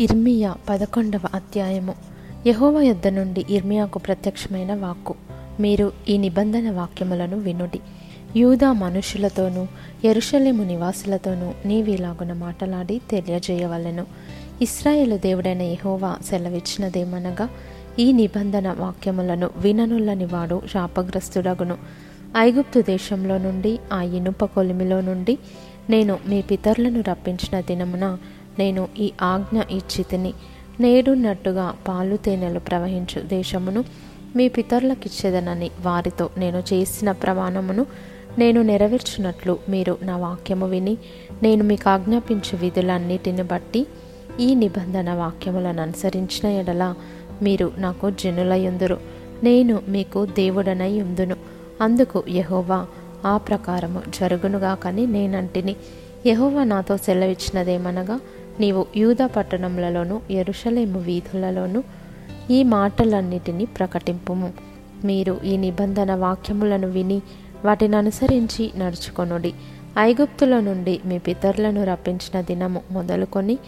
ఇర్మియా పదకొండవ అధ్యాయము. యహోవ యొద్ద నుండి ఇర్మియాకు ప్రత్యక్షమైన వాక్కు. మీరు ఈ నిబంధన వాక్యములను వినుడి. యూదా మనుషులతోనూ ఎరుషలేము నివాసులతోనూ నీవిలాగున మాటలాడి తెలియజేయవలెను. ఇస్రాయేలు దేవుడైన యహోవా సెలవిచ్చినదేమనగా ఈ నిబంధన వాక్యములను విననుల్లని వాడు శాపగ్రస్తుడగును. ఐగుప్తు దేశంలో నుండి ఆ ఇనుప కొలిమిలో నుండి నేను మీ పితరులను రప్పించిన దినమున నేను ఈ ఆజ్ఞ ఇచ్చితిని నేడున్నట్టుగా పాలు తేనెలు ప్రవహించు దేశమును మీ పితరులకిచ్చేదనని వారితో నేను చేసిన ప్రమాణమును నేను నెరవేర్చినట్లు మీరు నా వాక్యము విని నేను మీకు ఆజ్ఞాపించే విధులన్నిటిని బట్టి ఈ నిబంధన వాక్యములను అనుసరించిన ఎడల మీరు నాకు జనులయ్యుందురు నేను మీకు దేవుడనై ఉందును. అందుకు యహోవా ఆ ప్రకారము జరుగునుగా కానీ నేనంటిని. యహోవా నాతో సెలవిచ్చినదేమనగా నీవు యూద పట్టణములలోను ఎరుషలేము వీధులలోను ఈ మాటలన్నిటినీ ప్రకటింపుము. మీరు ఈ నిబంధన వాక్యములను విని వాటిని అనుసరించి నడుచుకొనుడి. ఐగుప్తుల నుండి మీ పితరులను రప్పించిన దినము మొదలుకొని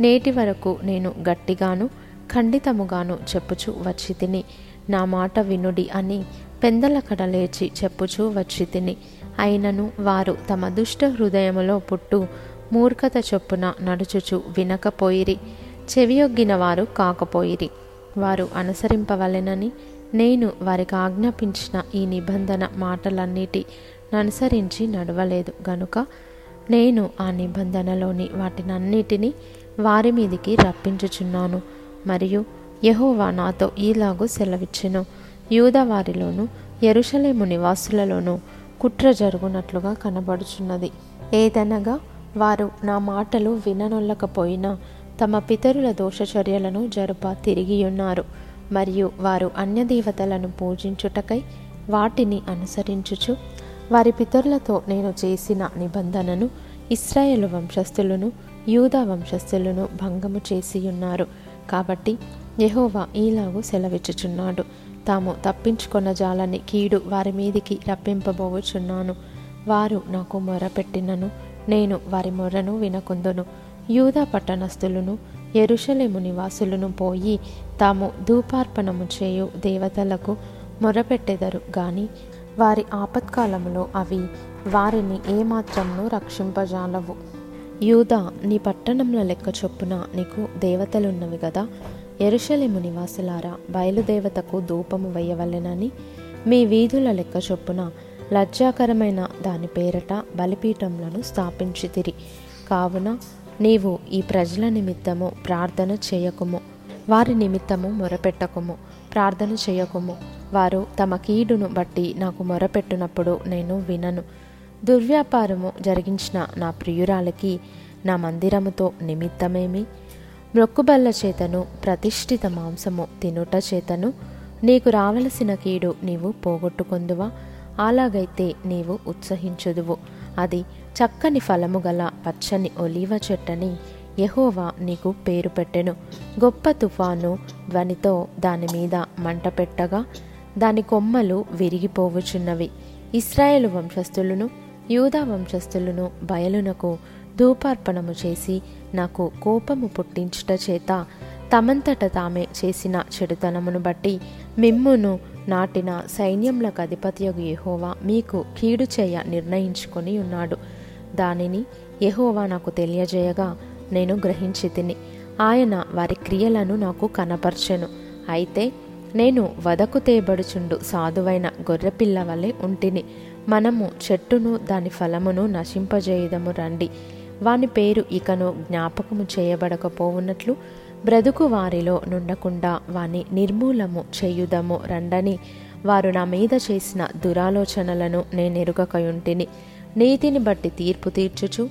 నేటి వరకు నేను గట్టిగాను ఖండితముగాను చెప్పుచు వచ్చి తిని నా మాట వినుడి అని పెందలకడ లేచి చెప్పుచూ వచ్చి తిని అయినను వారు తమ దుష్ట హృదయములో పుట్టు మూర్ఖత చొప్పున నడుచుచు వినకపోయిరి చెవియొగ్గిన వారు కాకపోయిరి. వారు అనుసరింపవలెనని నేను వారికి ఆజ్ఞాపించిన ఈ నిబంధన మాటలన్నిటి అనుసరించి నడవలేదు. గనుక నేను ఆ నిబంధనలోని వాటినన్నిటినీ వారి మీదికి రప్పించుచున్నాను. మరియు యహోవా నాతో ఈలాగు సెలవిచ్చెను. యూదవారిలోను ఎరుషలేము నివాసులలోనూ కుట్ర జరుగునట్లుగా కనబడుచున్నది. ఏదనగా వారు నా మాటలు విననొల్లకపోయినా తమ పితరుల దోషచర్యలను జరుప తిరిగియున్నారు. మరియు వారు అన్యదేవతలను పూజించుటకై వాటిని అనుసరించుచు వారి పితరులతో నేను చేసిన నిబంధనను ఇస్రాయేల్ వంశస్థులను యూదా వంశస్థులను భంగము చేసియున్నారు. కాబట్టి యహోవా ఈలాగు సెలవిచ్చుచున్నాడు. తాము తప్పించుకొన్న జాలని కీడు వారి మీదికి రప్పింపబోచున్నాను. వారు నాకు మొరపెట్టినను నేను వారి మొర్రను వినకుందును. యూదా పట్టణస్థులను ఎరుషలేము నివాసులను పోయి తాము ధూపార్పణము చేయు దేవతలకు మొరపెట్టెదరు. గాని వారి ఆపత్కాలంలో అవి వారిని ఏమాత్రమును రక్షింపజాలవు. యూదా నీ పట్టణంల లెక్క చొప్పున నీకు దేవతలున్నవి కదా ఎరుషలేము నివాసులారా బయలుదేవతకు ధూపము వేయవలెనని మీ వీధుల లెక్క చొప్పున లజ్జాకరమైన దాని పేరట బలిపీఠములను స్థాపించితిరి కావున నీవు ఈ ప్రజల నిమిత్తము ప్రార్థన చేయకుము. వారి నిమిత్తము మొరపెట్టకుము. ప్రార్థన చేయకుము. వారు తమ కీడును బట్టి నాకు మొరపెట్టినప్పుడు నేను వినను. దుర్వ్యాపారము జరిగించిన నా ప్రియురాలకి నా మందిరముతో నిమిత్తమేమి? మొక్కుబల్ల చేతను ప్రతిష్ఠిత మాంసము తినుట చేతను. నీకు రావలసిన కీడు నీవు పోగొట్టుకుందువా? అలాగైతే నీవు ఉత్సహించుదువు. అది చక్కని ఫలము గల పచ్చని ఒలీవ చెట్టని యహోవా నీకు పేరు పెట్టెను. గొప్ప తుఫాను ధ్వనితో దాని మీద మంట పెట్టగా దాని కొమ్మలు విరిగిపోవుచున్నవి. ఇస్రాయేలు వంశస్థులను యూదా వంశస్థులను బయలునకు ధూపార్పణము చేసి నాకు కోపము పుట్టించుట చేత తమంతట తామే చేసిన చెడుతనమును బట్టి మిమ్మును నాటిన సైన్యములకు అధిపతియగు యహోవా మీకు కీడు చేయ నిర్ణయించుకొని ఉన్నాడు. దానిని యహోవా నాకు తెలియజేయగా నేను గ్రహించి తిని ఆయన వారి క్రియలను నాకు కనపర్చెను. అయితే నేను వదకు తేబడుచుండు సాధువైన గొర్రెపిల్ల వలె ఉంటిని. మనము చెట్టును దాని ఫలమును నశింపజేయుదము రండి. వాని పేరు ఇకను జ్ఞాపకము చేయబడకపోవున్నట్లు బ్రతుకు వారిలో నుండకుండా వాని నిర్మూలము చేయుదము రండని. వారు నా మీద చేసిన దురాలోచనలను నేనెరుగకయుంటిని నీతిని బట్టి తీర్పు తీర్చుచు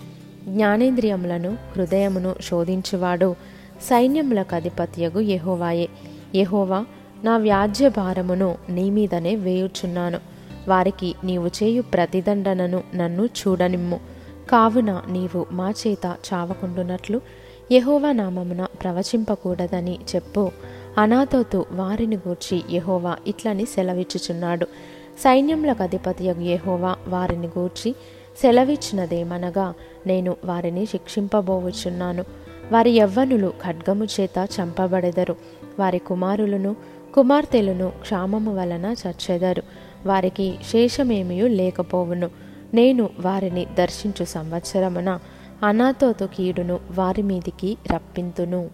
జ్ఞానేంద్రియములను హృదయమును శోధించువాడు. సైన్యములకు అధిపత్యగు యహోవాయే. యహోవా నా వ్యాజ్య భారమును నీ మీదనే వేయుచున్నాను. వారికి నీవు చేయు ప్రతిదండనను నన్ను చూడనిమ్ము. కావున నీవు మా చేత చావకుండునట్లు యహోవా నామమున ప్రవచింపకూడదని చెప్పు. అనాథోతు వారిని గూర్చి యహోవా ఇట్లని సెలవిచ్చుచున్నాడు. సైన్యములకు అధిపతి యహోవా వారిని గూర్చి సెలవిచ్చినదేమనగా నేను వారిని శిక్షింపబోవచ్చున్నాను వారి యవ్వనులు ఖడ్గము చేత చంపబడెదరు. వారి కుమారులను కుమార్తెలను క్షామము వలన చచ్చెదరు. వారికి శేషమేమీ లేకపోవును. నేను వారిని దర్శించు సంవత్సరమున అనాథోతు కీడును వారి మీదికి రప్పింతును.